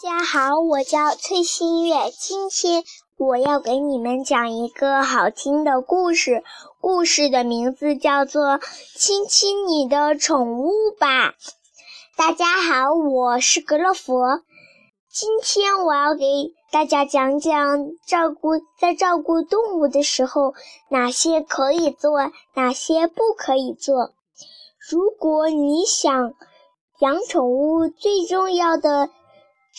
大家好，我叫崔新月，今天我要给你们讲一个好听的故事，故事的名字叫做《亲亲你的宠物吧》。大家好，我是格洛佛，今天我要给大家讲讲照顾在照顾动物的时候，哪些可以做，哪些不可以做。如果你想养宠物，最重要的。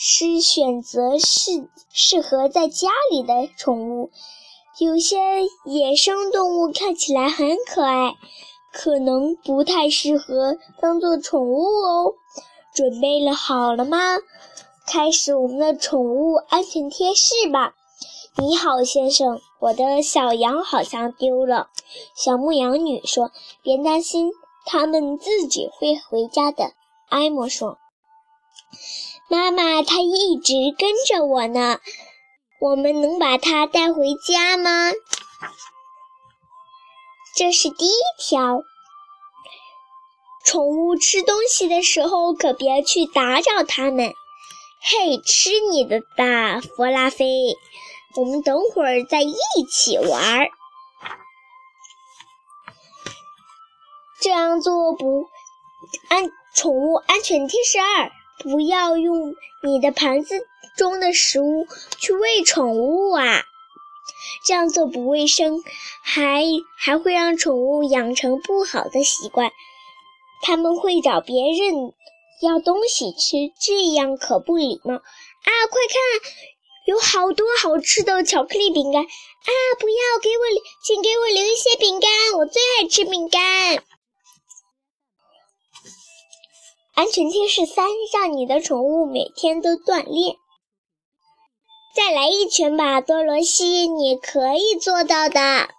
是选择适适合在家里的宠物。有些野生动物看起来很可爱，可能不太适合当做宠物哦。准备了好了吗？开始我们的宠物安全贴士吧。你好，先生，我的小羊好像丢了。小牧羊女说：“别担心，它们自己会回家的。”艾莫说。妈妈，它一直跟着我呢。我们能把它带回家吗？这是第一条。宠物吃东西的时候可别去打扰它们。嘿，吃你的吧，弗拉菲。我们等会儿再一起玩。这样做不安宠物安全贴士二。不要用你的盘子中的食物去喂宠物啊！这样做不卫生，还还会让宠物养成不好的习惯。他们会找别人要东西吃，这样可不礼貌啊！快看，有好多好吃的巧克力饼干啊！不要给我，请给我留一些饼干，我最爱吃饼干。安全贴士三：让你的宠物每天都锻炼。再来一拳吧，多罗西，你可以做到的。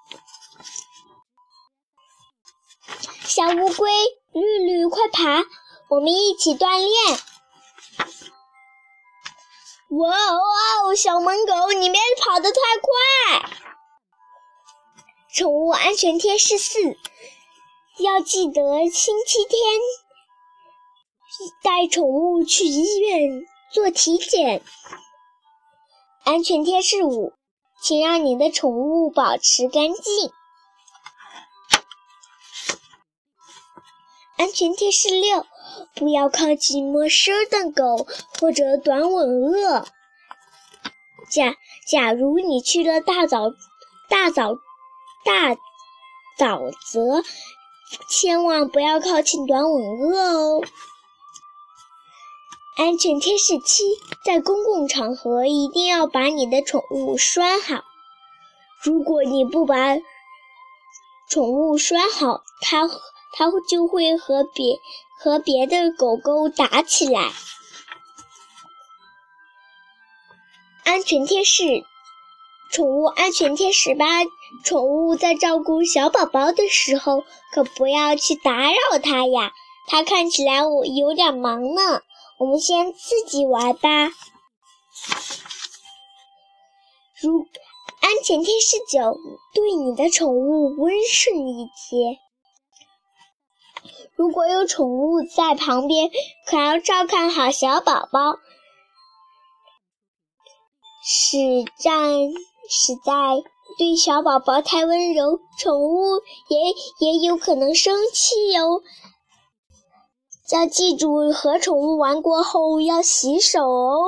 小乌龟，绿绿，快爬，我们一起锻炼。哇哦哇哦，小萌狗，你别跑得太快。宠物安全贴士四：要记得星期天。带宠物去医院做体检。安全贴士五，请让你的宠物保持干净。安全贴士六，不要靠近陌生的狗或者短吻鳄。假假如你去了大早大早大沼泽，千万不要靠近短吻鳄哦。安全贴士七：在公共场合一定要把你的宠物拴好。如果你不把宠物拴好，它它就会和别和别的狗狗打起来。安全贴士：宠物安全贴士八：宠物在照顾小宝宝的时候，可不要去打扰它呀。它看起来我有点忙呢。我们先自己玩吧。如安全贴士九，对你的宠物温顺一些。如果有宠物在旁边，可要照看好小宝宝。实在实在对小宝宝太温柔，宠物也也有可能生气哟。要记住，和宠物玩过后要洗手哦。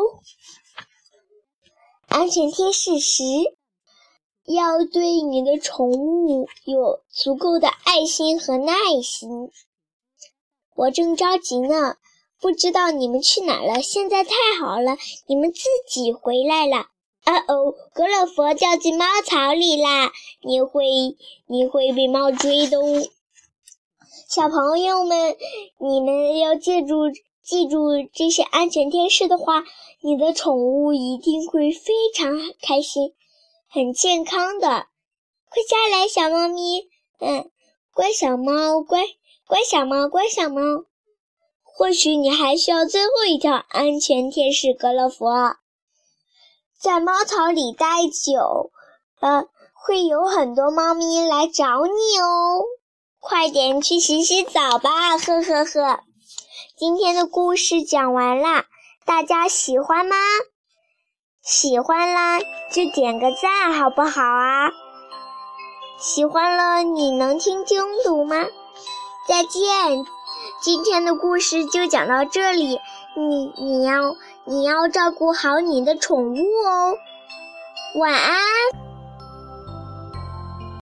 安全贴士十：要对你的宠物有足够的爱心和耐心。我正着急呢，不知道你们去哪了。现在太好了，你们自己回来了。啊哦，格洛佛掉进猫槽里啦！你会，你会被猫追的哦。小朋友们，你们要记住记住这些安全贴士的话，你的宠物一定会非常开心，很健康的。快下来，小猫咪，嗯，乖小猫，乖乖小猫，乖小猫。或许你还需要最后一条安全贴士，格勒佛，在猫草里待久，呃，会有很多猫咪来找你哦。快点去洗洗澡吧，呵呵呵。今天的故事讲完啦，大家喜欢吗？喜欢啦，就点个赞好不好啊？喜欢了，你能听清读吗？再见，今天的故事就讲到这里。你你要你要照顾好你的宠物哦。晚安。